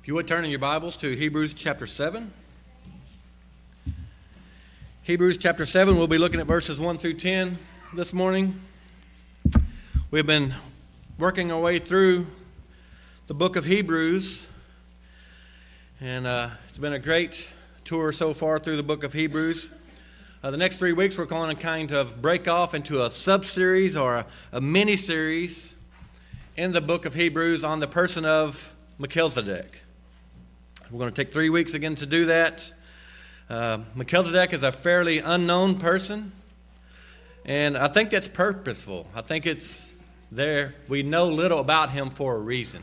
If you would turn in your Bibles to Hebrews chapter 7. Hebrews chapter 7, we'll be looking at verses 1 through 10 this morning. We've been working our way through the book of Hebrews, and uh, it's been a great tour so far through the book of Hebrews. Uh, the next three weeks, we're calling a kind of break off into a sub series or a, a mini series in the book of Hebrews on the person of Melchizedek. We're going to take three weeks again to do that. Uh, Melchizedek is a fairly unknown person, and I think that's purposeful. I think it's there. We know little about him for a reason.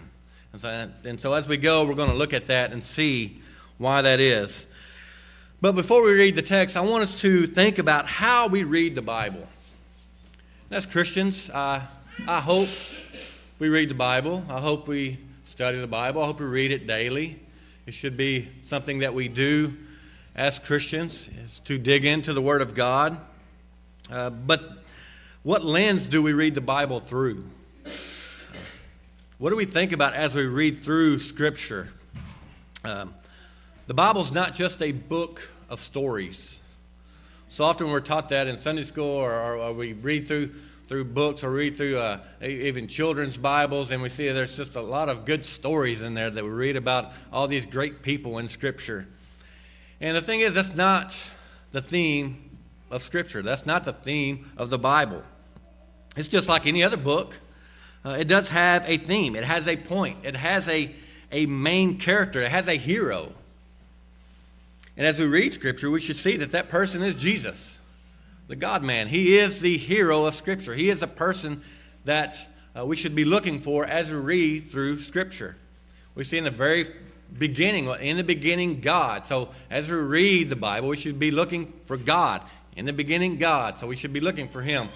And so, and so as we go, we're going to look at that and see why that is. But before we read the text, I want us to think about how we read the Bible. As Christians, I, I hope we read the Bible. I hope we study the Bible. I hope we read it daily. It should be something that we do as Christians, is to dig into the Word of God. Uh, but what lens do we read the Bible through? what do we think about as we read through Scripture? Um, the Bible's not just a book of stories. So often we're taught that in Sunday school, or, or, or we read through through books or read through uh, even children's Bibles, and we see there's just a lot of good stories in there that we read about all these great people in Scripture. And the thing is, that's not the theme of Scripture. That's not the theme of the Bible. It's just like any other book. Uh, it does have a theme, it has a point, it has a, a main character, it has a hero. And as we read Scripture, we should see that that person is Jesus the God man. He is the hero of Scripture. He is a person that uh, we should be looking for as we read through Scripture. We see in the very beginning, in the beginning, God. So as we read the Bible, we should be looking for God. In the beginning, God. So we should be looking for Him.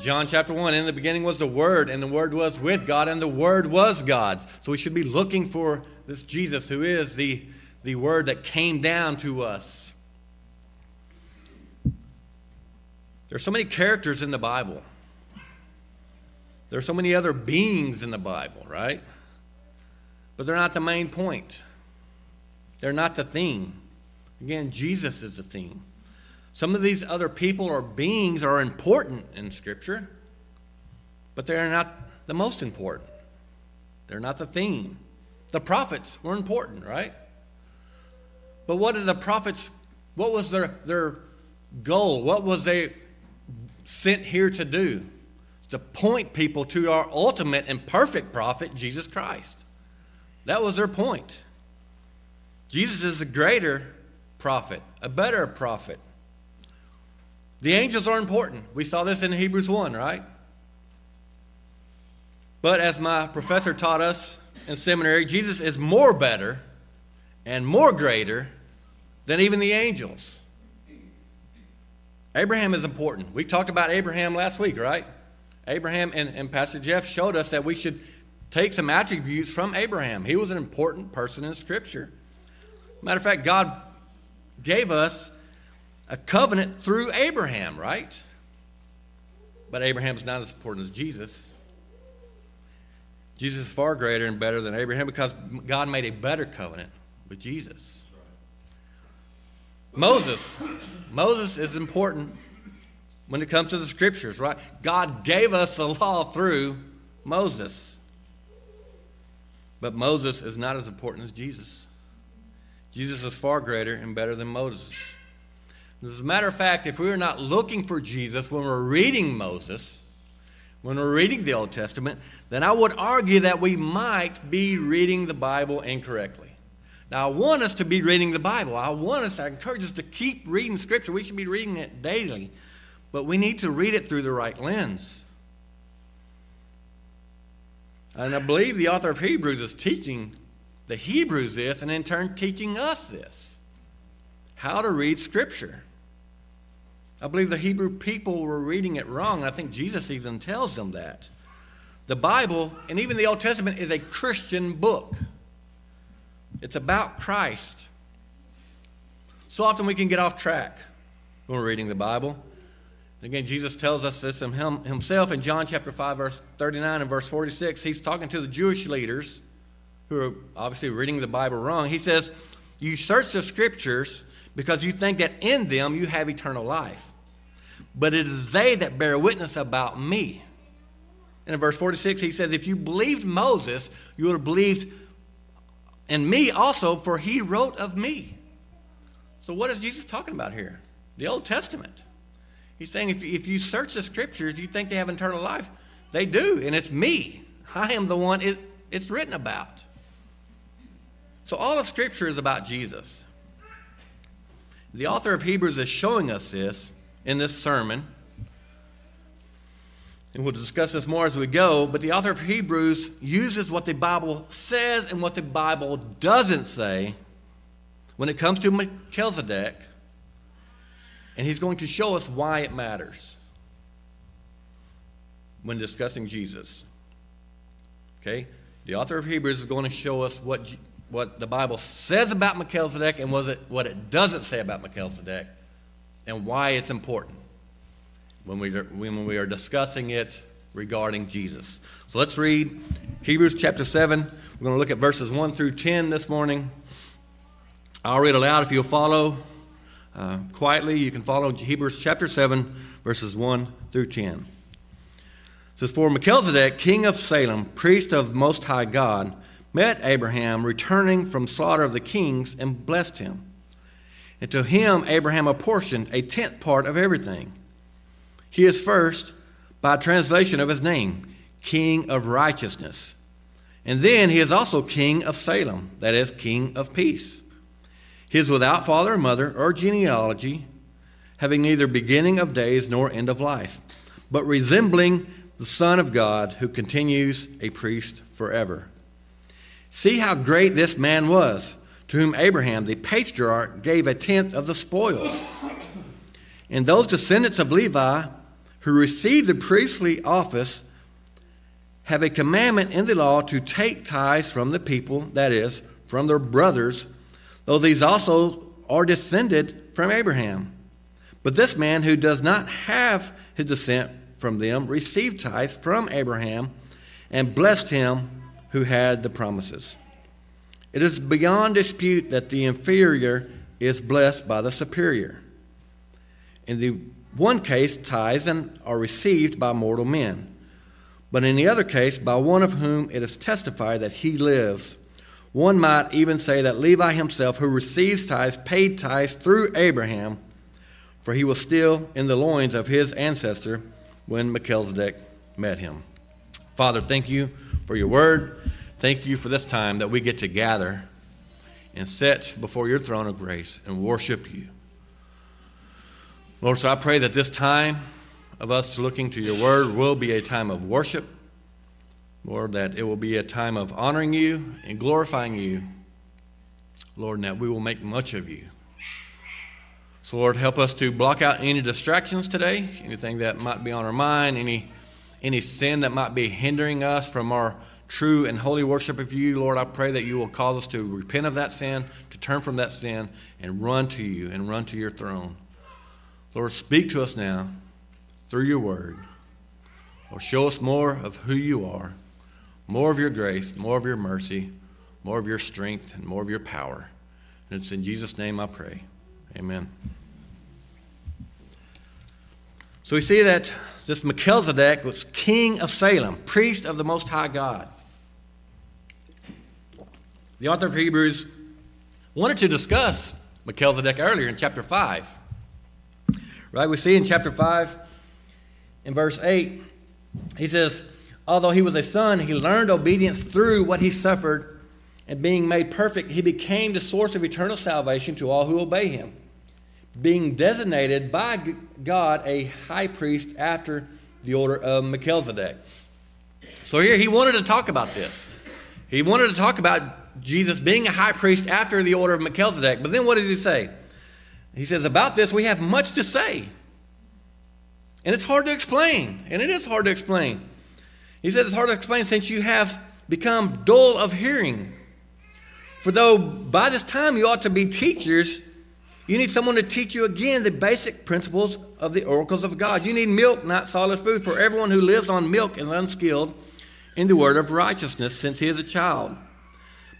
John chapter 1 In the beginning was the Word, and the Word was with God, and the Word was God. So we should be looking for this Jesus who is the, the Word that came down to us There's so many characters in the Bible. There's so many other beings in the Bible, right? But they're not the main point. They're not the theme. Again, Jesus is the theme. Some of these other people or beings are important in Scripture, but they're not the most important. They're not the theme. The prophets were important, right? But what did the prophets, what was their, their goal? What was they, sent here to do to point people to our ultimate and perfect prophet, Jesus Christ. That was their point. Jesus is a greater prophet, a better prophet. The angels are important. We saw this in Hebrews 1, right? But as my professor taught us in seminary, Jesus is more better and more greater than even the angels. Abraham is important. We talked about Abraham last week, right? Abraham and, and Pastor Jeff showed us that we should take some attributes from Abraham. He was an important person in Scripture. Matter of fact, God gave us a covenant through Abraham, right? But Abraham's not as important as Jesus. Jesus is far greater and better than Abraham because God made a better covenant with Jesus. Moses. Moses is important when it comes to the scriptures, right? God gave us the law through Moses. But Moses is not as important as Jesus. Jesus is far greater and better than Moses. As a matter of fact, if we are not looking for Jesus when we're reading Moses, when we're reading the Old Testament, then I would argue that we might be reading the Bible incorrectly. Now, I want us to be reading the Bible. I want us, I encourage us to keep reading Scripture. We should be reading it daily. But we need to read it through the right lens. And I believe the author of Hebrews is teaching the Hebrews this and in turn teaching us this how to read Scripture. I believe the Hebrew people were reading it wrong. I think Jesus even tells them that. The Bible, and even the Old Testament, is a Christian book. It's about Christ. So often we can get off track when we're reading the Bible. Again, Jesus tells us this himself in John chapter 5, verse 39 and verse 46. He's talking to the Jewish leaders who are obviously reading the Bible wrong. He says, You search the scriptures because you think that in them you have eternal life. But it is they that bear witness about me. And in verse 46, he says, If you believed Moses, you would have believed in me also, for he wrote of me. So, what is Jesus talking about here? The Old Testament. He's saying if, if you search the scriptures, you think they have eternal life. They do, and it's me. I am the one it, it's written about. So, all of Scripture is about Jesus. The author of Hebrews is showing us this in this sermon. And we'll discuss this more as we go, but the author of Hebrews uses what the Bible says and what the Bible doesn't say when it comes to Melchizedek, and he's going to show us why it matters when discussing Jesus. Okay? The author of Hebrews is going to show us what, what the Bible says about Melchizedek and was it, what it doesn't say about Melchizedek and why it's important when we, are, when we are discussing it regarding Jesus. So let's read Hebrews chapter 7. We're going to look at verses 1 through 10 this morning. I'll read aloud if you'll follow uh, quietly. You can follow Hebrews chapter 7, verses 1 through 10. It says, For Melchizedek, king of Salem, priest of Most High God, met Abraham returning from slaughter of the kings and blessed him. And to him Abraham apportioned a tenth part of everything. He is first, by translation of his name, King of Righteousness. And then he is also King of Salem, that is, King of Peace. He is without father or mother or genealogy, having neither beginning of days nor end of life, but resembling the Son of God who continues a priest forever. See how great this man was, to whom Abraham the patriarch gave a tenth of the spoils. And those descendants of Levi who receive the priestly office have a commandment in the law to take tithes from the people, that is, from their brothers, though these also are descended from Abraham. But this man who does not have his descent from them received tithes from Abraham and blessed him who had the promises. It is beyond dispute that the inferior is blessed by the superior. In the one case, tithes are received by mortal men, but in the other case, by one of whom it is testified that he lives. One might even say that Levi himself, who receives tithes, paid tithes through Abraham, for he was still in the loins of his ancestor when Melchizedek met him. Father, thank you for your word. Thank you for this time that we get to gather and sit before your throne of grace and worship you. Lord, so I pray that this time of us looking to your word will be a time of worship. Lord, that it will be a time of honoring you and glorifying you. Lord, and that we will make much of you. So, Lord, help us to block out any distractions today, anything that might be on our mind, any, any sin that might be hindering us from our true and holy worship of you. Lord, I pray that you will cause us to repent of that sin, to turn from that sin, and run to you and run to your throne. Lord, speak to us now through your word. Lord, show us more of who you are, more of your grace, more of your mercy, more of your strength, and more of your power. And it's in Jesus' name I pray. Amen. So we see that this Melchizedek was king of Salem, priest of the Most High God. The author of Hebrews wanted to discuss Melchizedek earlier in chapter 5. Right? We see in chapter 5, in verse 8, he says, Although he was a son, he learned obedience through what he suffered, and being made perfect, he became the source of eternal salvation to all who obey him, being designated by God a high priest after the order of Melchizedek. So here he wanted to talk about this. He wanted to talk about Jesus being a high priest after the order of Melchizedek. But then what does he say? He says, About this, we have much to say. And it's hard to explain. And it is hard to explain. He says it's hard to explain since you have become dull of hearing. For though by this time you ought to be teachers, you need someone to teach you again the basic principles of the oracles of God. You need milk, not solid food, for everyone who lives on milk is unskilled in the word of righteousness since he is a child.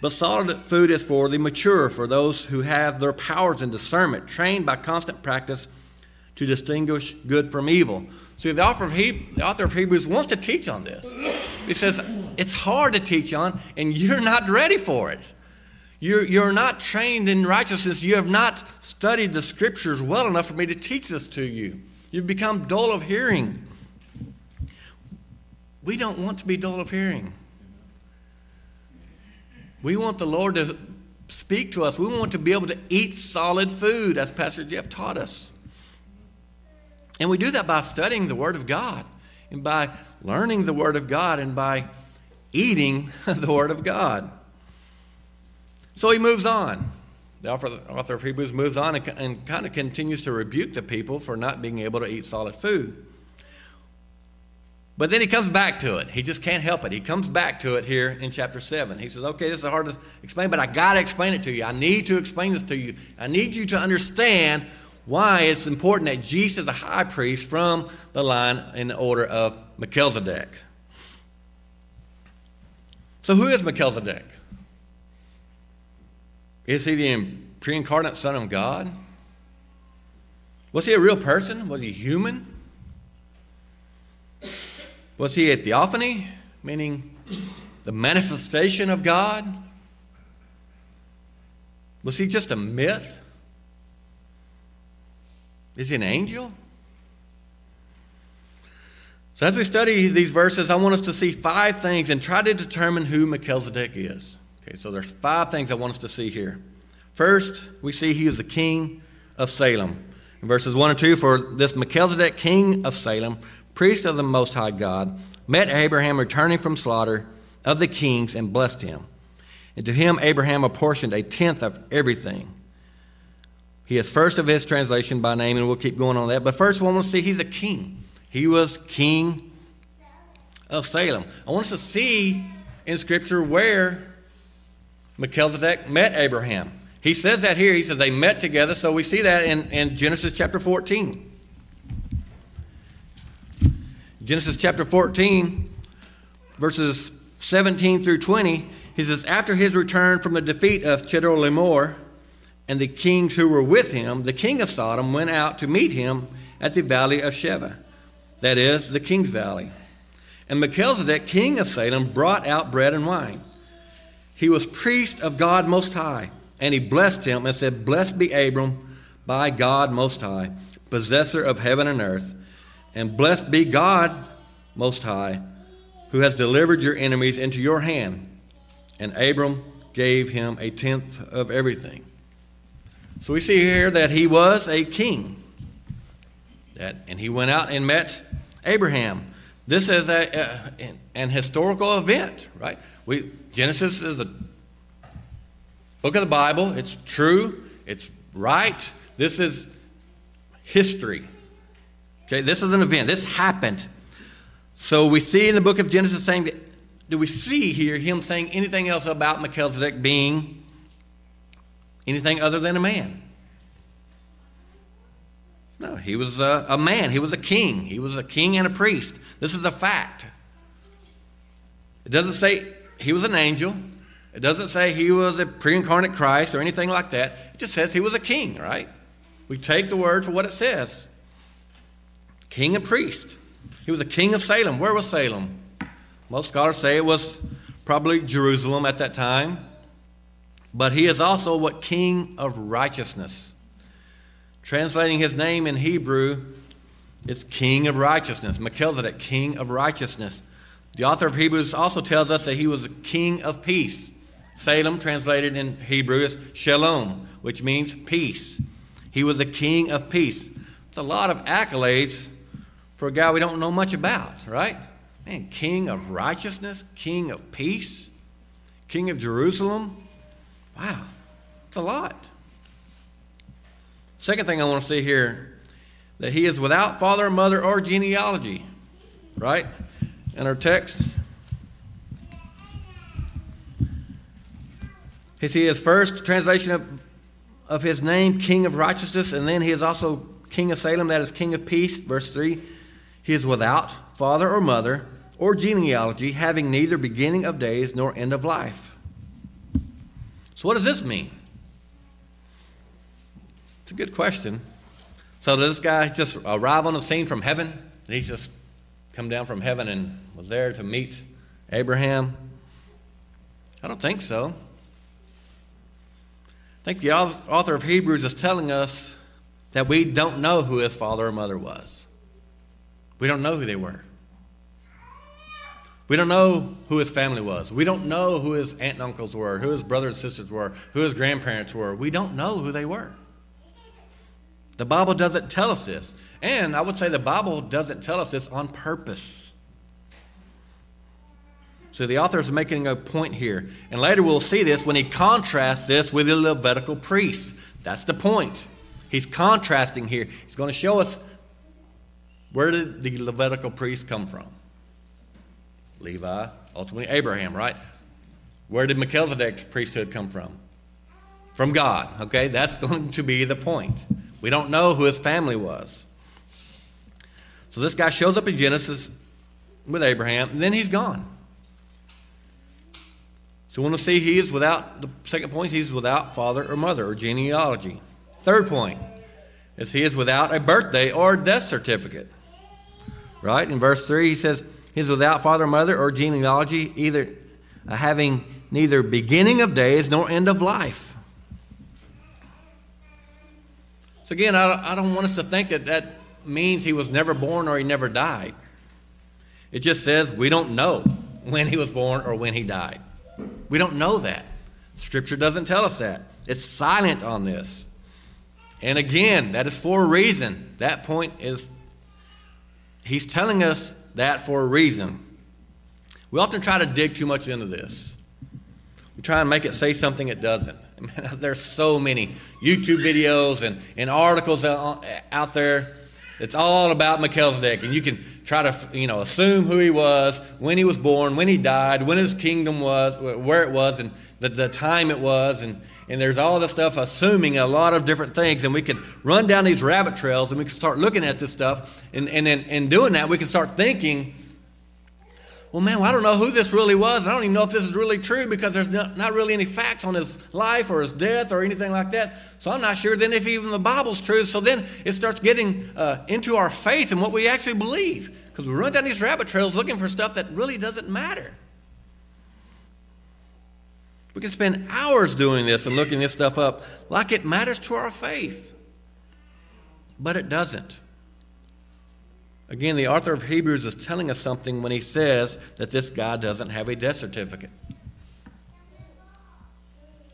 But solid food is for the mature, for those who have their powers and discernment, trained by constant practice to distinguish good from evil. See, the author, of he- the author of Hebrews wants to teach on this. He says, it's hard to teach on, and you're not ready for it. You're, you're not trained in righteousness. You have not studied the scriptures well enough for me to teach this to you. You've become dull of hearing. We don't want to be dull of hearing. We want the Lord to speak to us. We want to be able to eat solid food, as Pastor Jeff taught us. And we do that by studying the Word of God, and by learning the Word of God, and by eating the Word of God. So he moves on. The author of Hebrews moves on and, kind of continues to rebuke the people for not being able to eat solid food. But then he comes back to it. He just can't help it. He comes back to it here in chapter 7. He says, Okay, this is hard to explain, but I got to explain it to you. I need to explain this to you. I need you to understand why it's important that Jesus is a high priest from the line in the order of Melchizedek. So, who is Melchizedek? Is he the pre incarnate Son of God? Was he a real person? Was he human? Was he a theophany, meaning the manifestation of God? Was he just a myth? Is he an angel? So, as we study these verses, I want us to see five things and try to determine who Melchizedek is. Okay, so there's five things I want us to see here. First, we see he is the king of Salem. In verses 1 and 2, for this Melchizedek, king of Salem, priest of the Most High God, met Abraham returning from slaughter of the kings and blessed him. And to him Abraham apportioned a tenth of everything. He is first of his translation by name, and we'll keep going on that. But first, we want to see he's a king. He was king of Salem. I want us to see in Scripture where Melchizedek met Abraham. He says that here. He says they met together. So we see that in, in Genesis chapter 14. Genesis chapter 14, verses 17 through 20, he says, After his return from the defeat of Chedorlaomer and the kings who were with him, the king of Sodom went out to meet him at the valley of Shaveh, that is, the king's valley. And Melchizedek, king of Salem, brought out bread and wine. He was priest of God Most High, and he blessed him and said, Blessed be Abram by God Most High, possessor of heaven and earth. And blessed be God Most High, who has delivered your enemies into your hand. And Abram gave him a tenth of everything. So we see here that he was a king. That, and he went out and met Abraham. This is a, a, an historical event, right? We, Genesis is a book of the Bible. It's true. It's right. This is history. Okay, this is an event. This happened. So we see in the book of Genesis saying that, do we see here him saying anything else about Melchizedek being anything other than a man? No, he was a, a man. He was a king. He was a king and a priest. This is a fact. It doesn't say he was an angel. It doesn't say he was a pre incarnate Christ or anything like that. It just says he was a king, right? We take the word for what it says king and priest. He was a king of Salem. Where was Salem? Most scholars say it was probably Jerusalem at that time. But he is also what? King of righteousness. Translating his name in Hebrew, it's King of righteousness. Melchizedek, King of righteousness. The author of Hebrews also tells us that he was a king of peace. Salem, translated in Hebrew, is shalom, which means peace. He was a king of peace. It's a lot of accolades for a guy we don't know much about, right? Man, king of righteousness, king of peace, king of Jerusalem. Wow, it's a lot. Second thing I want to see here that he is without father, mother, or genealogy, right? In our text, he see his first translation of, of his name, King of Righteousness, and then he is also King of Salem, that is King of Peace, verse 3. He is without father or mother or genealogy, having neither beginning of days nor end of life. So, what does this mean? It's a good question. So, does this guy just arrive on the scene from heaven? Did he just come down from heaven and was there to meet Abraham? I don't think so. I think the author of Hebrews is telling us that we don't know who his father or mother was. We don't know who they were. We don't know who his family was. We don't know who his aunt and uncles were, who his brothers and sisters were, who his grandparents were. We don't know who they were. The Bible doesn't tell us this. And I would say the Bible doesn't tell us this on purpose. So the author is making a point here. And later we'll see this when he contrasts this with the Levitical priests. That's the point. He's contrasting here. He's going to show us where did the Levitical priests come from? Levi, ultimately Abraham, right? Where did Melchizedek's priesthood come from? From God, okay? That's going to be the point. We don't know who his family was. So this guy shows up in Genesis with Abraham, and then he's gone. So we want to see he is without, the second point, he's without father or mother or genealogy. Third point is he is without a birthday or death certificate. Right? In verse 3, he says, He's without father mother or genealogy, either uh, having neither beginning of days nor end of life. So, again, I, I don't want us to think that that means he was never born or he never died. It just says we don't know when he was born or when he died. We don't know that. Scripture doesn't tell us that. It's silent on this. And again, that is for a reason. That point is, he's telling us that for a reason. We often try to dig too much into this. We try and make it say something it doesn't. there's so many YouTube videos and, and articles out, there. It's all about Melchizedek, and you can try to you know assume who he was, when he was born, when he died, when his kingdom was, where it was, and the, the time it was, and and there's all this stuff assuming a lot of different things, and we can run down these rabbit trails and we can start looking at this stuff, and, and then in doing that, we can start thinking, well, man, well, I don't know who this really was. I don't even know if this is really true because there's not, not really any facts on his life or his death or anything like that. So I'm not sure then if even the Bible's true. So then it starts getting uh, into our faith and what we actually believe because we run down these rabbit trails looking for stuff that really doesn't matter. We can spend hours doing this and looking this stuff up like it matters to our faith. But it doesn't. Again, the author of Hebrews is telling us something when he says that this guy doesn't have a death certificate.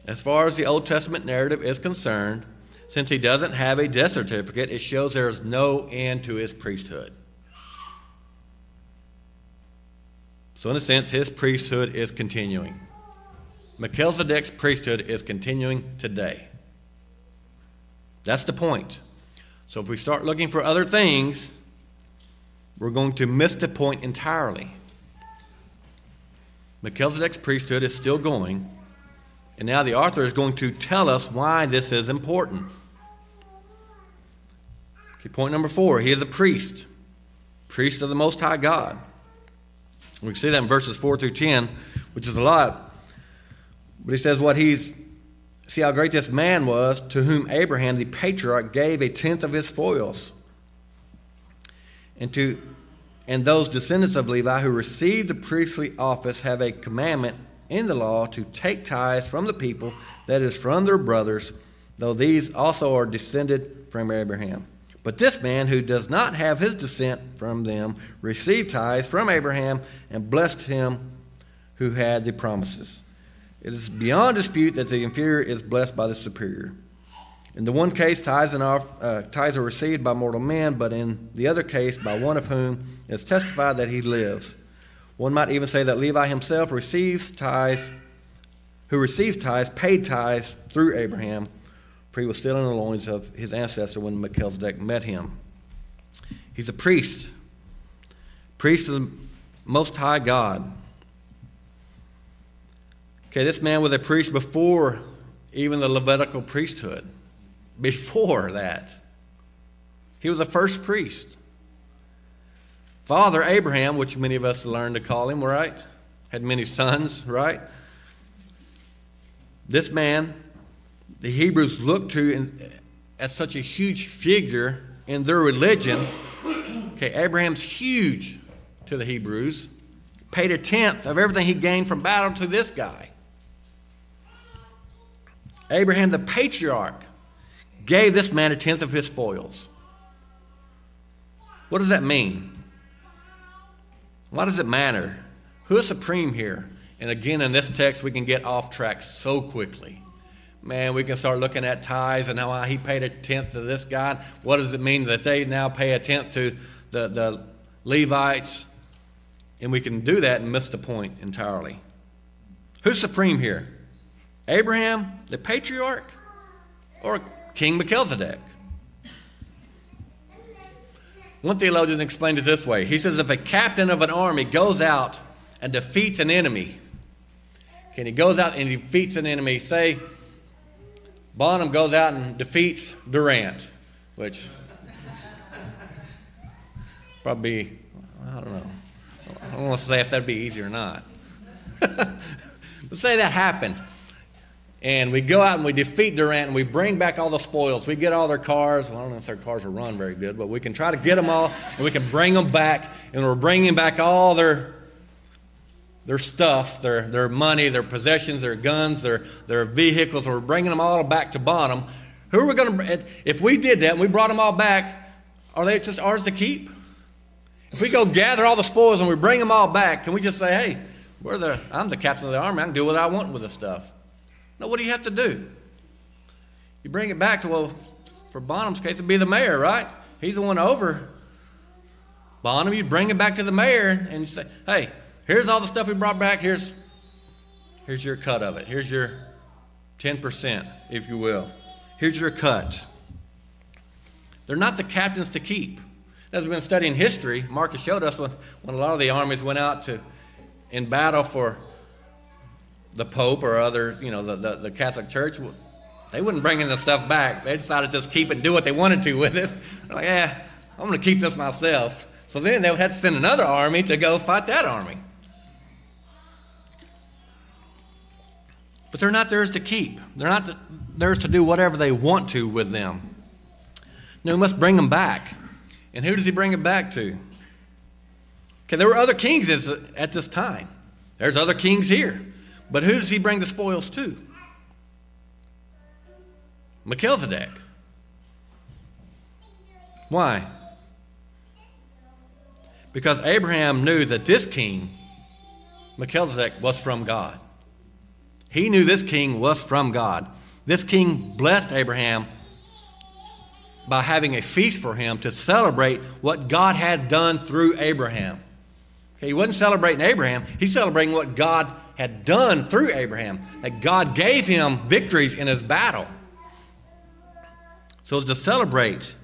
As far as the Old Testament narrative is concerned, since he doesn't have a death certificate, it shows there is no end to his priesthood. So, in a sense, his priesthood is continuing. Melchizedek's priesthood is continuing today. That's the point. So if we start looking for other things, we're going to miss the point entirely. Melchizedek's priesthood is still going, and now the author is going to tell us why this is important. Okay, point number four he is a priest, priest of the Most High God. We see that in verses 4 through 10, which is a lot. But he says, What he's, see how great this man was to whom Abraham, the patriarch, gave a tenth of his spoils. And to and those descendants of Levi who received the priestly office have a commandment in the law to take tithes from the people, that is, from their brothers, though these also are descended from Abraham. But this man who does not have his descent from them received tithes from Abraham and blessed him who had the promises. It is beyond dispute that the inferior is blessed by the superior. In the one case, tithes, off, uh, tithes are received by mortal man, but in the other case, by one of whom it is testified that he lives. One might even say that Levi himself receives tithes, who receives tithes, paid tithes through Abraham, for he was still in the loins of his ancestor when Melchizedek met him. He's a priest, priest of the Most High God. Okay, this man was a priest before even the Levitical priesthood. Before that, he was the first priest. Father Abraham, which many of us learned to call him, right? Had many sons, right? this man, the Hebrews looked to in, as such a huge figure in their religion. Okay, Abraham's huge to the Hebrews, paid a tenth of everything he gained from battle to this guy. Abraham, the patriarch, gave this man a tenth of his spoils. What does that mean? Why does it matter? Who is supreme here? And again, in this text, we can get off track so quickly. Man, we can start looking at tithes and how he paid a tenth to this guy. What does it mean that they now pay a tenth to the, the Levites? And we can do that and miss the point entirely. Who's supreme here? Abraham, the patriarch, or King Melchizedek? One theologian explained it this way. He says if a captain of an army goes out and defeats an enemy, and he goes out and defeats an enemy, say Bonham goes out and defeats Durant, which probably, I don't know. I don't want to say if that'd be easy or not. but say that happened and we go out and we defeat Durant and we bring back all the spoils. We get all their cars. Well, I don't know if their cars will run very good, but we can try to get them all and we can bring them back. And we're bringing back all their, their stuff, their, their money, their possessions, their guns, their, their vehicles. We're bringing them all back to Bonham. Who are we going to, if we did that and we brought them all back, are they just ours to keep? If we go gather all the spoils and we bring them all back, can we just say, hey, we're the, I'm the captain of the army. I can do what I want with this stuff? No, what do you have to do? You bring it back to, well, for Bonham's case, it'd be the mayor, right? He's the one over Bonham. You bring it back to the mayor and you say, hey, here's all the stuff we brought back. Here's, here's your cut of it. Here's your 10%, if you will. Here's your cut. They're not the captains to keep. As we've been studying history, Marcus showed us when, when a lot of the armies went out to in battle for the Pope or other, you know, the, the, the, Catholic Church, they wouldn't bring in the stuff back. They decided to just keep it and do what they wanted to with it. They're like, yeah, I'm going to keep this myself. So then they would have to send another army to go fight that army. But they're not theirs to keep. They're not theirs to do whatever they want to with them. No, we must bring them back. And who does he bring it back to? Okay, there were other kings at this time. There's other kings here. But who does he bring the spoils to? Melchizedek. Why? Because Abraham knew that this king, Melchizedek, was from God. He knew this king was from God. This king blessed Abraham by having a feast for him to celebrate what God had done through Abraham. Okay, he wasn't celebrating Abraham, he's celebrating what God had done through Abraham, that God gave him victories in his battle. So it was to celebrate.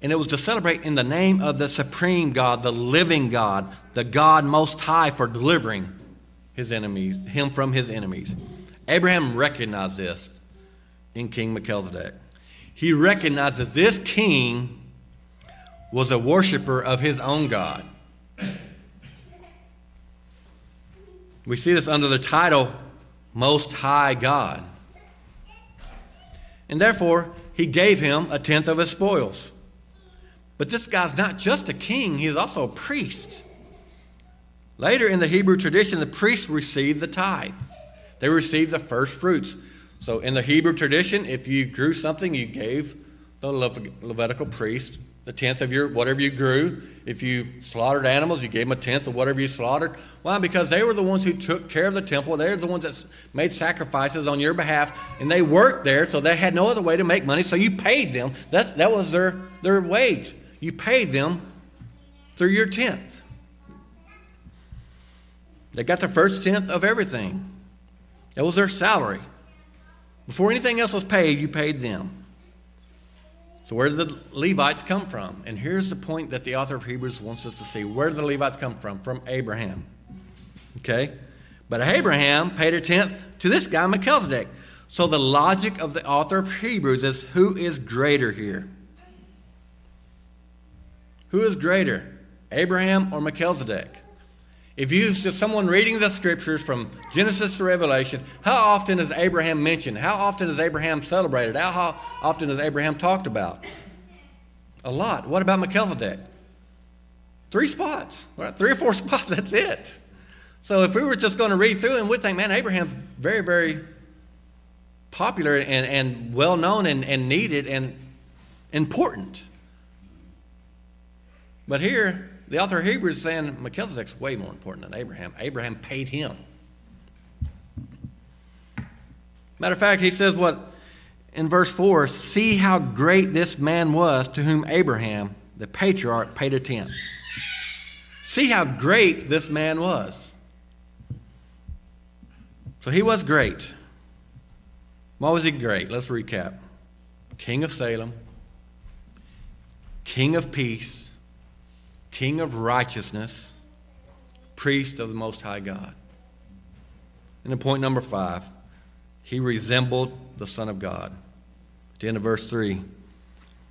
And it was to celebrate in the name of the supreme God, the living God, the God most high for delivering his enemies, him from his enemies. Abraham recognized this in King Melchizedek. He recognized that this king was a worshiper of his own God. We see this under the title Most High God. And therefore, he gave him a tenth of his spoils. But this guy's not just a king, he is also a priest. Later in the Hebrew tradition, the priests received the tithe, they received the first fruits. So in the Hebrew tradition, if you grew something, you gave the Levitical priest the tenth of your whatever you grew. If you slaughtered animals, you gave them a tenth of whatever you slaughtered. Why? Because they were the ones who took care of the temple. They're the ones that made sacrifices on your behalf, and they worked there, so they had no other way to make money. So you paid them. That's that was their their wage. You paid them through your tenth. They got the first tenth of everything. That was their salary. Before anything else was paid, you paid them. So, where did the Levites come from? And here's the point that the author of Hebrews wants us to see. Where did the Levites come from? From Abraham. Okay? But Abraham paid a tenth to this guy, Melchizedek. So, the logic of the author of Hebrews is who is greater here? Who is greater, Abraham or Melchizedek? If you just someone reading the scriptures from Genesis to Revelation, how often is Abraham mentioned? How often is Abraham celebrated? How often is Abraham talked about? A lot. What about Melchizedek? Three spots. Three or four spots, that's it. So if we were just going to read through and we'd think, man, Abraham's very, very popular and, and well known and, and needed and important. But here, the author of Hebrews is saying Melchizedek's way more important than Abraham. Abraham paid him. Matter of fact, he says what in verse 4 see how great this man was to whom Abraham, the patriarch, paid a tenth. See how great this man was. So he was great. Why was he great? Let's recap King of Salem, King of peace, King of righteousness, priest of the Most High God. And then point number five, he resembled the Son of God. At the end of verse 3,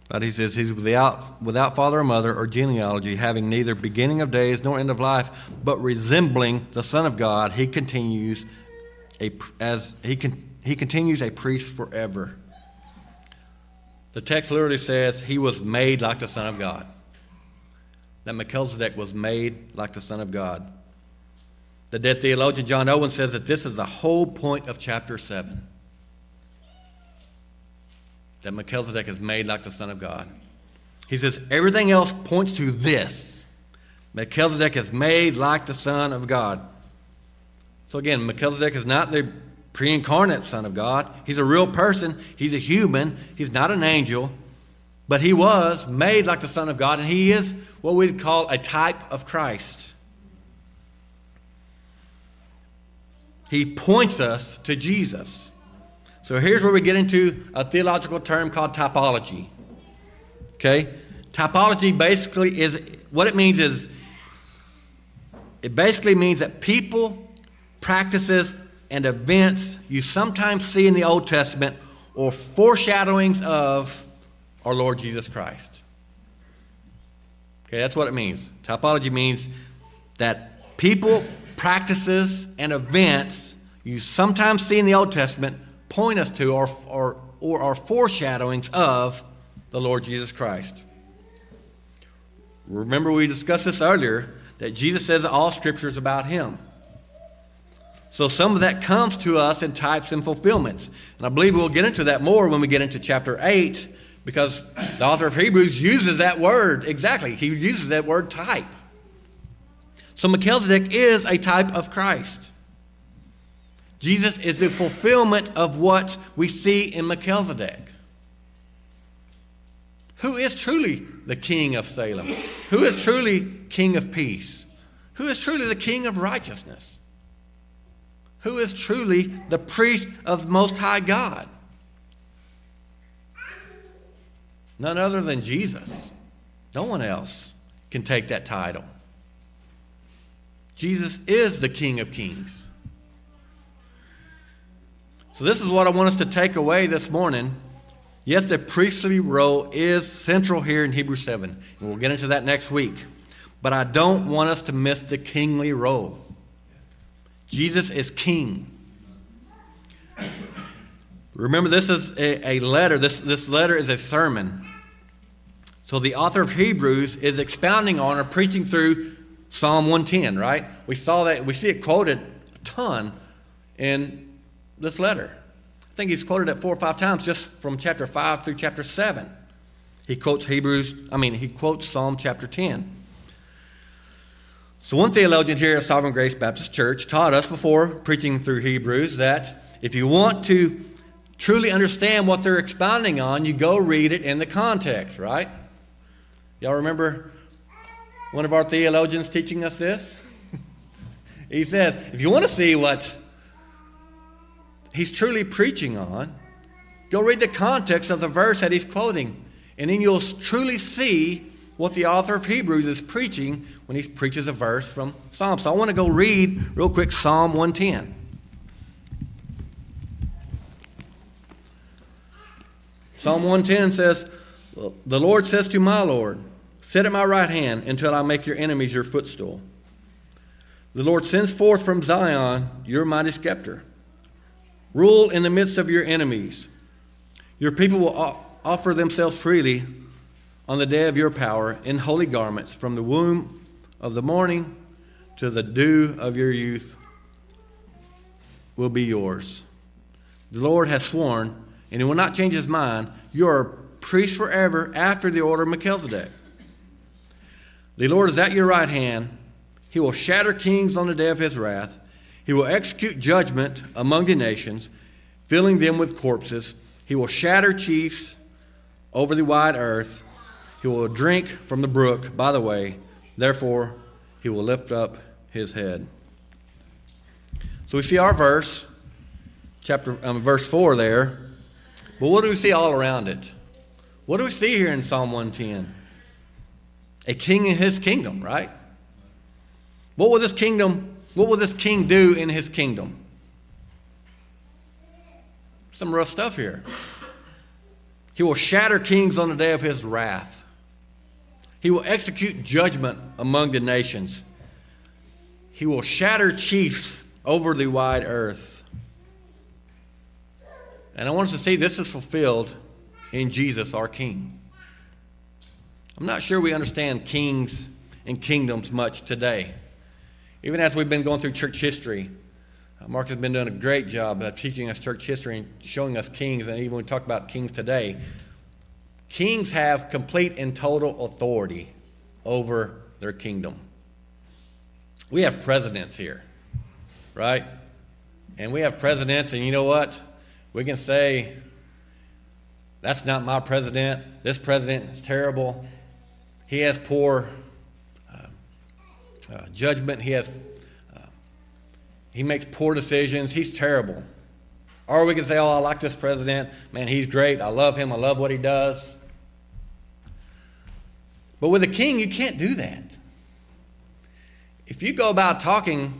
but he says he's without, without father or mother or genealogy, having neither beginning of days nor end of life, but resembling the Son of God, he continues a, as he, con, he continues a priest forever. The text literally says he was made like the Son of God. That Melchizedek was made like the Son of God. The dead theologian John Owen says that this is the whole point of chapter 7 that Melchizedek is made like the Son of God. He says everything else points to this. Melchizedek is made like the Son of God. So again, Melchizedek is not the pre incarnate Son of God. He's a real person, he's a human, he's not an angel, but he was made like the Son of God, and he is what we'd call a type of Christ. He points us to Jesus. So here's where we get into a theological term called typology. Okay? Typology basically is what it means is it basically means that people practices, and events you sometimes see in the Old Testament or foreshadowings of our Lord Jesus Christ. Okay, that's what it means. Typology means that people, practices, and events you sometimes see in the Old Testament point us to or, or, or are foreshadowings of the Lord Jesus Christ. Remember, we discussed this earlier that Jesus says that all scripture is about him. So some of that comes to us in types and fulfillments. And I believe we'll get into that more when we get into chapter 8 because the author of Hebrews uses that word exactly. He uses that word type. So Melchizedek is a type of Christ. Jesus is the fulfillment of what we see in Melchizedek. Who is truly the king of Salem? Who is truly king of peace? Who is truly the king of righteousness? who is truly the priest of Most High God. None other than Jesus. No one else can take that title. Jesus is the King of Kings. So, this is what I want us to take away this morning. Yes, the priestly role is central here in Hebrews 7, and we'll get into that next week. But I don't want us to miss the kingly role. Jesus is king. Remember, this is a, a, letter. This, this letter is a sermon. So the author of Hebrews is expounding on or preaching through Psalm 110, right? We saw that, we see it quoted a ton in this letter. I think he's quoted it four or five times just from chapter 5 through chapter 7. He quotes Hebrews, I mean, he quotes Psalm chapter 10. So, one theologian here at Sovereign Grace Baptist Church taught us before preaching through Hebrews that if you want to truly understand what they're expounding on, you go read it in the context, right? Y'all remember one of our theologians teaching us this? he says, if you want to see what he's truly preaching on, go read the context of the verse that he's quoting, and then you'll truly see what the author of Hebrews is preaching when he preaches a verse from Psalm. So I want to go read real quick Psalm 110. Psalm 110 says, The Lord says to my Lord, Sit at my right hand until I make your enemies your footstool. The Lord sends forth from Zion your mighty scepter. Rule in the midst of your enemies. Your people will offer themselves freely on the day of your power in holy garments from the womb of the morning to the dew of your youth will be yours. The Lord has sworn, and he will not change his mind. You are priests forever after the order of Melchizedek. The Lord is at your right hand. He will shatter kings on the day of his wrath. He will execute judgment among the nations, filling them with corpses. He will shatter chiefs over the wide earth. He will drink from the brook by the way. Therefore, he will lift up his head. So we see our verse, chapter um, verse four there. But what do we see all around it? What do we see here in Psalm 110? A king in his kingdom, right? What will this kingdom, what will this king do in his kingdom? Some rough stuff here. He will shatter kings on the day of his wrath. He will execute judgment among the nations. He will shatter chiefs over the wide earth. And I want us to see this is fulfilled in Jesus, our King. I'm not sure we understand kings and kingdoms much today. Even as we've been going through church history, uh, Mark has been doing a great job of teaching us church history and showing us kings. And even when we talk about kings today, kings have complete and total authority over their kingdom. We have presidents here, right? And we have presidents, and you know what? We can say, that's not my president. This president is terrible. He has poor uh, uh, judgment. He has uh, he makes poor decisions. He's terrible. Or we can say, "Oh, I like this president. Man, he's great. I love him. I love what he does." But with a king, you can't do that. If you go about talking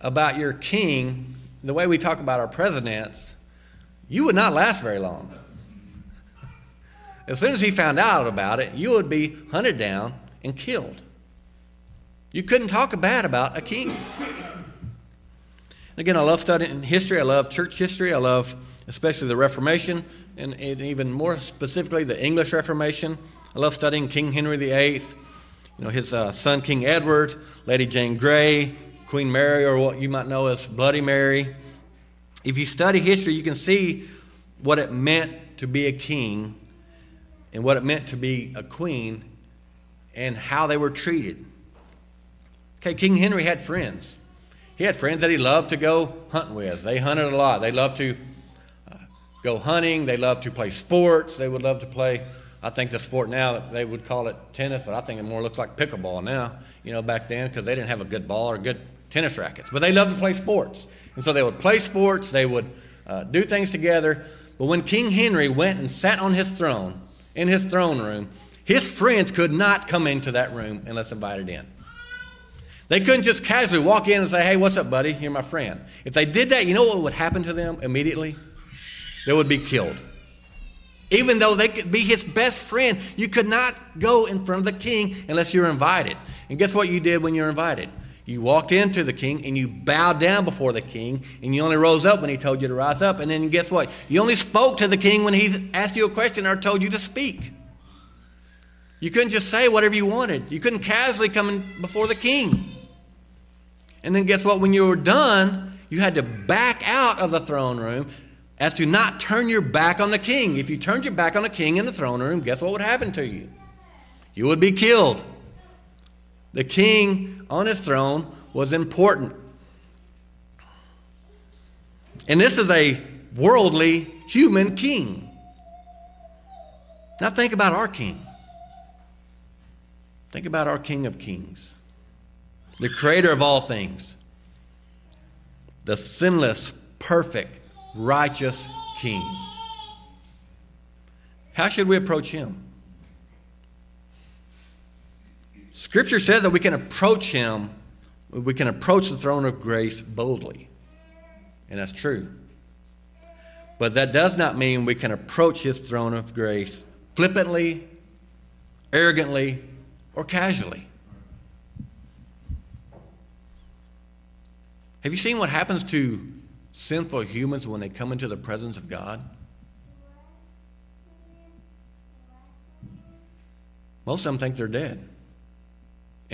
about your king the way we talk about our presidents, you would not last very long. As soon as he found out about it, you would be hunted down and killed. You couldn't talk bad about a king. Again, I love studying history. I love church history. I love especially the Reformation, and, and even more specifically the English Reformation. I love studying King Henry VIII, you know, his uh, son King Edward, Lady Jane Grey, Queen Mary, or what you might know as Bloody Mary. If you study history, you can see what it meant to be a king and what it meant to be a queen and how they were treated. Okay, King Henry had friends. He had friends that he loved to go hunting with. They hunted a lot. They loved to uh, go hunting. They loved to play sports. They would love to play I think the sport now they would call it tennis, but I think it more looks like pickleball now. You know, back then because they didn't have a good ball or good tennis rackets, but they loved to play sports, and so they would play sports. They would uh, do things together. But when King Henry went and sat on his throne in his throne room, his friends could not come into that room unless invited in. They couldn't just casually walk in and say, "Hey, what's up, buddy? You're my friend." If they did that, you know what would happen to them immediately? They would be killed. Even though they could be his best friend, you could not go in front of the king unless you're invited. And guess what you did when you're invited? You walked into the king and you bowed down before the king, and you only rose up when he told you to rise up. And then guess what? You only spoke to the king when he asked you a question or told you to speak. You couldn't just say whatever you wanted. You couldn't casually come in before the king. And then guess what? When you were done, you had to back out of the throne room as to not turn your back on the king. If you turned your back on the king in the throne room, guess what would happen to you? You would be killed. The king on his throne was important. And this is a worldly human king. Now think about our king. Think about our king of kings, the creator of all things, the sinless, perfect, righteous king. How should we approach him? Scripture says that we can approach him, we can approach the throne of grace boldly. And that's true. But that does not mean we can approach his throne of grace flippantly, arrogantly, or casually. Have you seen what happens to sinful humans when they come into the presence of God? Most of them think they're dead,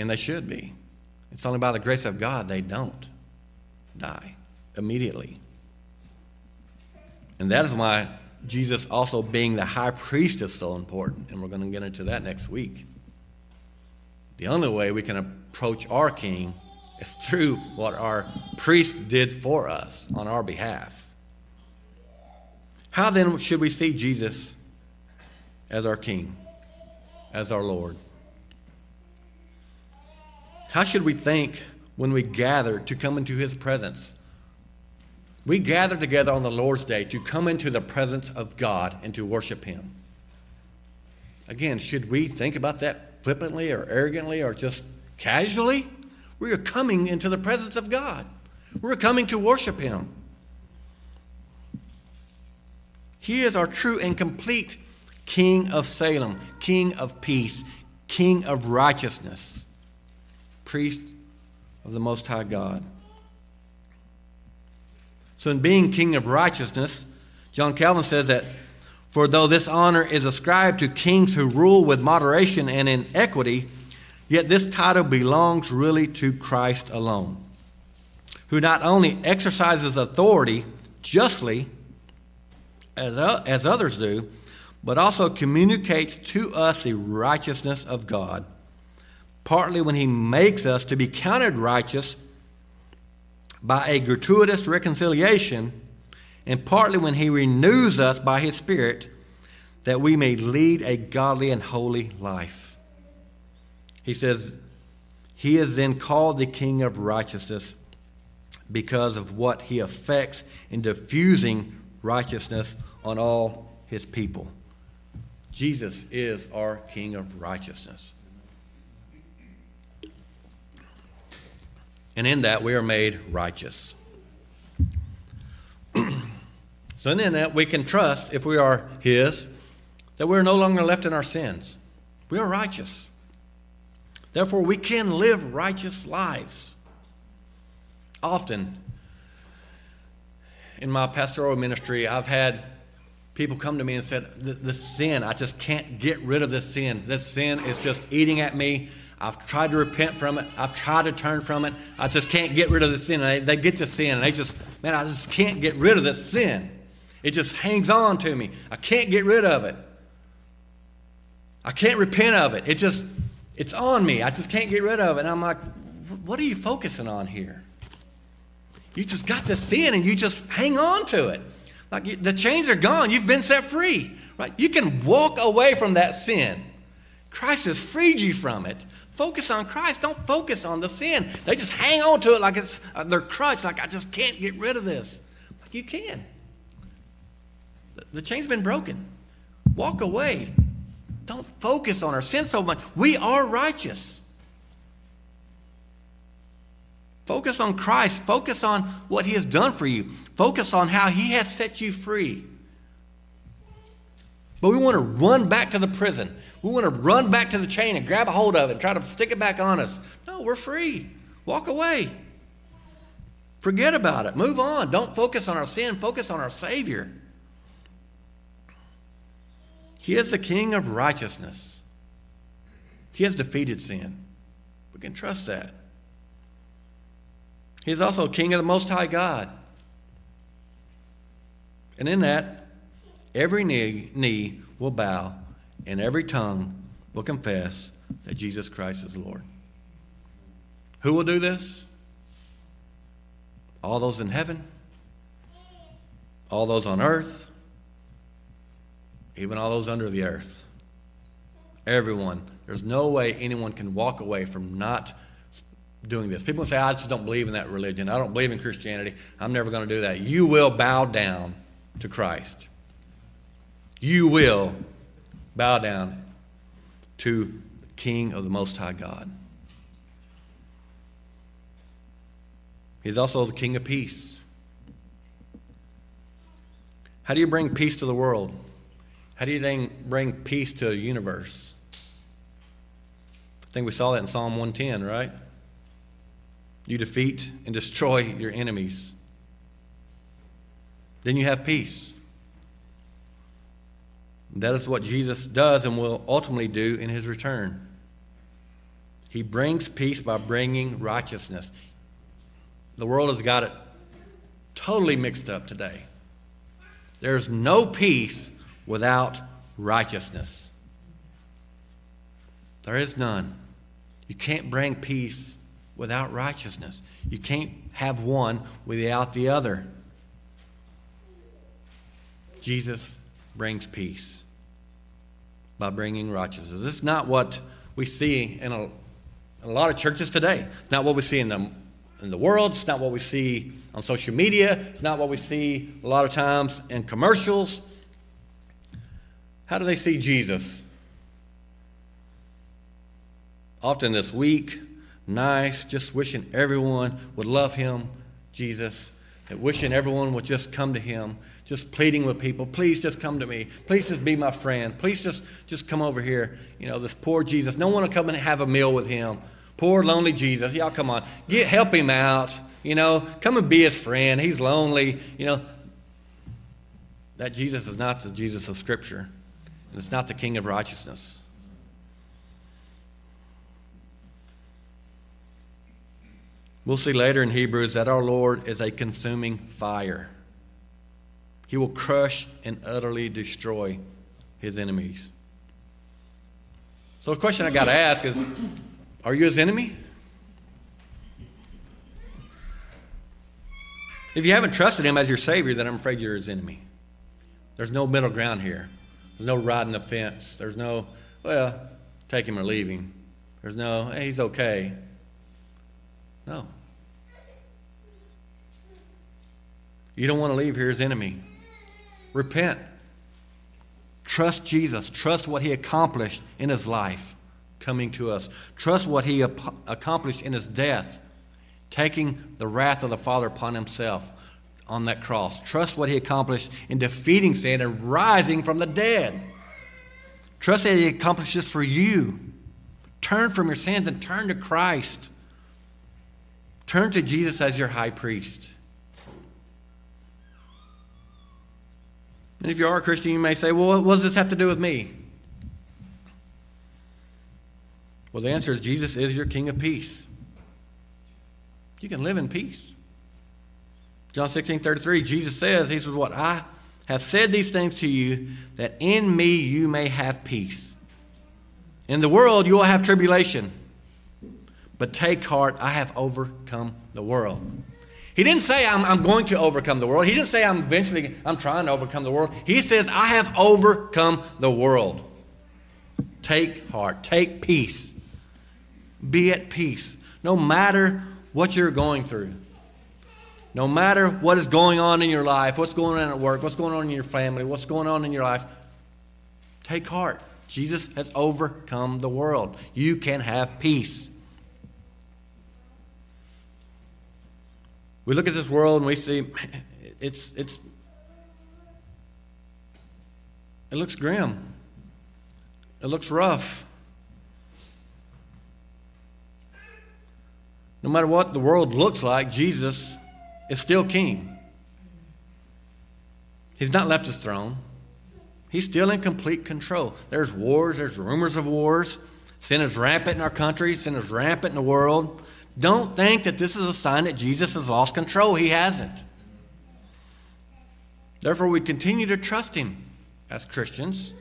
and they should be. It's only by the grace of God they don't die immediately. And that is why Jesus also being the high priest is so important, and we're going to get into that next week. The only way we can approach our king is through what our priest did for us on our behalf. How then should we see Jesus as our king, as our Lord? How should we think when we gather to come into his presence? We gather together on the Lord's Day to come into the presence of God and to worship him. Again, should we think about that flippantly or arrogantly or just casually? We are coming into the presence of God. We're coming to worship him. He is our true and complete King of Salem, King of peace, King of righteousness priest of the Most High God. So, in being King of righteousness, John Calvin says that, for though this honor is ascribed to kings who rule with moderation and in equity, yet this title belongs really to Christ alone, who not only exercises authority justly, as, as others do, but also communicates to us the righteousness of God partly when he makes us to be counted righteous by a gratuitous reconciliation, and partly when he renews us by his Spirit that we may lead a godly and holy life. He says, He is then called the King of righteousness because of what he affects in diffusing righteousness on all his people. Jesus is our King of righteousness. And in that we are made righteous. so, in that we can trust, if we are His, that we are no longer left in our sins. We are righteous. Therefore, we can live righteous lives. Often, in my pastoral ministry, I've had people come to me and said, the, the, sin, I just can't get rid of this sin. This sin is just eating at me. I've tried to repent from it. I've tried to turn from it. I just can't get rid of the sin. And they, they get to sin and they just, man, I just can't get rid of this sin. It just hangs on to me. I can't get rid of it. I can't repent of it. It just, it's on me. I just can't get rid of it. And I'm like, what are you focusing on here? You just got the sin and you just hang on to it. Like you, the chains are gone. You've been set free. Right? You can walk away from that sin. Christ has freed you from it. Focus on Christ. Don't focus on the sin. They just hang on to it like it's uh, their crutch, like I just can't get rid of this. Like you can. The, the chain's been broken. Walk away. Don't focus on our sin so much. We are righteous. Focus on Christ. Focus on what He has done for you. Focus on how He has set you free. But we want to run back to the prison. We want to run back to the chain and grab a hold of it and try to stick it back on us. No, we're free. Walk away. Forget about it. Move on. Don't focus on our sin, focus on our Savior. He is the King of righteousness, He has defeated sin. We can trust that. He is also King of the Most High God. And in that, every knee, knee will bow and every tongue will confess that Jesus Christ is Lord. Who will do this? All those in heaven, all those on earth, even all those under the earth. Everyone. There's no way anyone can walk away from not doing this. People say, I just don't believe in that religion. I don't believe in Christianity. I'm never going to do that. You will bow down to Christ. You will bow down to the King of the Most High God. He's also the King of peace. How do you bring peace to the world? How do you bring peace to the universe? I think we saw that in Psalm 110, right? You defeat and destroy your enemies. Then you have peace. That is what Jesus does and will ultimately do in his return. He brings peace by bringing righteousness. The world has got it totally mixed up today. There's no peace without righteousness. There is none. You can't bring peace without righteousness. You can't have one without the other. Jesus brings peace by bringing righteousness. This is not what we see in a, in a lot of churches today. It's not what we see in the, in the world. It's not what we see on social media. It's not what we see a lot of times in commercials. How do they see Jesus? Often this weak, nice, just wishing everyone would love him, Jesus, and wishing everyone would just come to him, just pleading with people, please just come to me. Please just be my friend. Please just, just come over here. You know, this poor Jesus. No one will come and have a meal with him. Poor, lonely Jesus. Y'all come on. Get, help him out. You know, come and be his friend. He's lonely. You know, that Jesus is not the Jesus of Scripture, and it's not the King of righteousness. We'll see later in Hebrews that our Lord is a consuming fire. He will crush and utterly destroy his enemies. So, the question I got to ask is Are you his enemy? If you haven't trusted him as your Savior, then I'm afraid you're his enemy. There's no middle ground here. There's no riding the fence. There's no, well, take him or leave him. There's no, hey, he's okay. No. You don't want to leave here as enemy. Repent. Trust Jesus. Trust what he accomplished in his life coming to us. Trust what he accomplished in his death, taking the wrath of the Father upon himself on that cross. Trust what he accomplished in defeating sin and rising from the dead. Trust that he accomplished this for you. Turn from your sins and turn to Christ. Turn to Jesus as your high priest. And if you are a Christian, you may say, well, what does this have to do with me? Well, the answer is Jesus is your King of peace. You can live in peace. John 16, 33, Jesus says, He says, What? I have said these things to you that in me you may have peace. In the world you will have tribulation. But take heart, I have overcome the world. He didn't say, I'm, I'm going to overcome the world. He didn't say, I'm eventually, I'm trying to overcome the world. He says, I have overcome the world. Take heart, take peace. Be at peace, no matter what you're going through. No matter what is going on in your life, what's going on at work, what's going on in your family, what's going on in your life, take heart. Jesus has overcome the world. You can have peace. We look at this world and we see it's, it's, it looks grim. It looks rough. No matter what the world looks like, Jesus is still king. He's not left his throne. He's still in complete control. There's wars, there's rumors of wars. Sin is rampant in our country, sin is rampant in the world. Don't think that this is a sign that Jesus has lost control. He hasn't. Therefore, we continue to trust Him as Christians,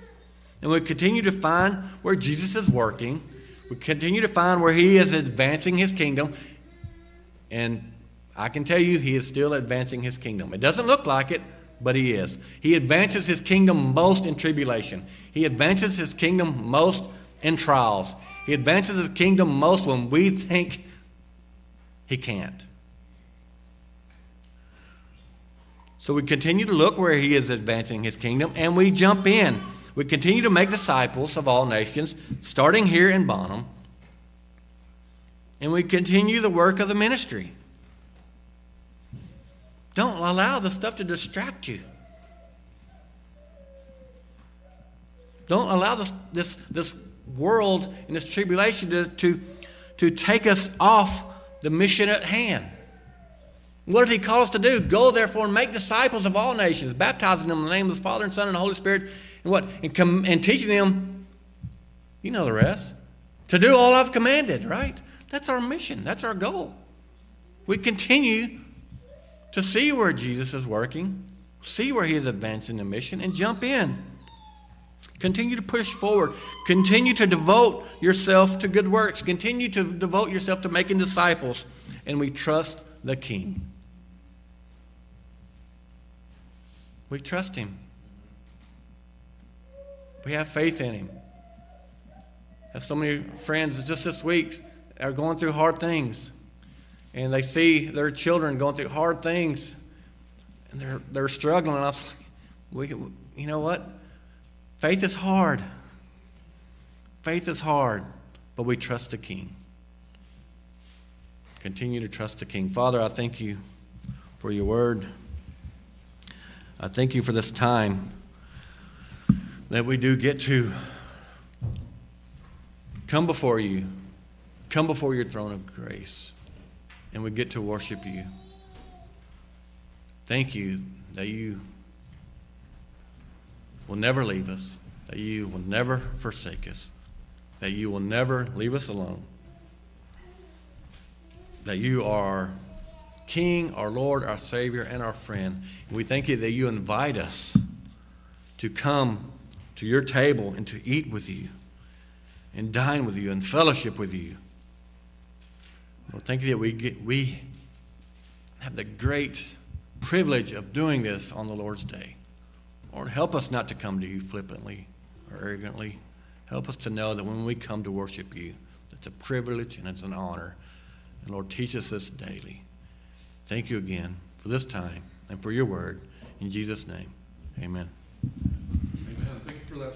and we continue to find where Jesus is working. We continue to find where He is advancing His kingdom. And I can tell you, He is still advancing His kingdom. It doesn't look like it, but He is. He advances His kingdom most in tribulation, He advances His kingdom most in trials. He advances His kingdom most when we think he can't. So we continue to look where he is advancing his kingdom and we jump in. We continue to make disciples of all nations, starting here in Bonham. And we continue the work of the ministry. Don't allow the stuff to distract you. Don't allow this, this, this world and this tribulation to, to, to take us off the mission at hand. What did he call us to do? Go therefore and make disciples of all nations, baptizing them in the name of the Father and Son and the Holy Spirit, and what? And, com- and teaching them, you know the rest, to do all I've commanded, right? That's our mission. That's our goal. We continue to see where Jesus is working, see where he is advancing the mission, and jump in. Continue to push forward. Continue to devote yourself to good works. Continue to devote yourself to making disciples. And we trust the King. We trust him. We have faith in him. I have so many friends just this week are going through hard things. And they see their children going through hard things. And they're, they're struggling. And I was like, we, you know what? Faith is hard. Faith is hard, but we trust the King. Continue to trust the King. Father, I thank you for your word. I thank you for this time that we do get to come before you, come before your throne of grace, and we get to worship you. Thank you that you will never leave us, that you will never forsake us, that you will never leave us alone, that you are King, our Lord, our Savior, and our friend. And we thank you that you invite us to come to your table and to eat with you and dine with you and fellowship with you. Lord, thank you that we, get, we have the great privilege of doing this on the Lord's day. Lord, help us not to come to you flippantly or arrogantly. Help us to know that when we come to worship you, it's a privilege and it's an honor. And Lord, teach us this daily. Thank you again for this time and for your word. In Jesus' name, amen. Amen. Thank you for that.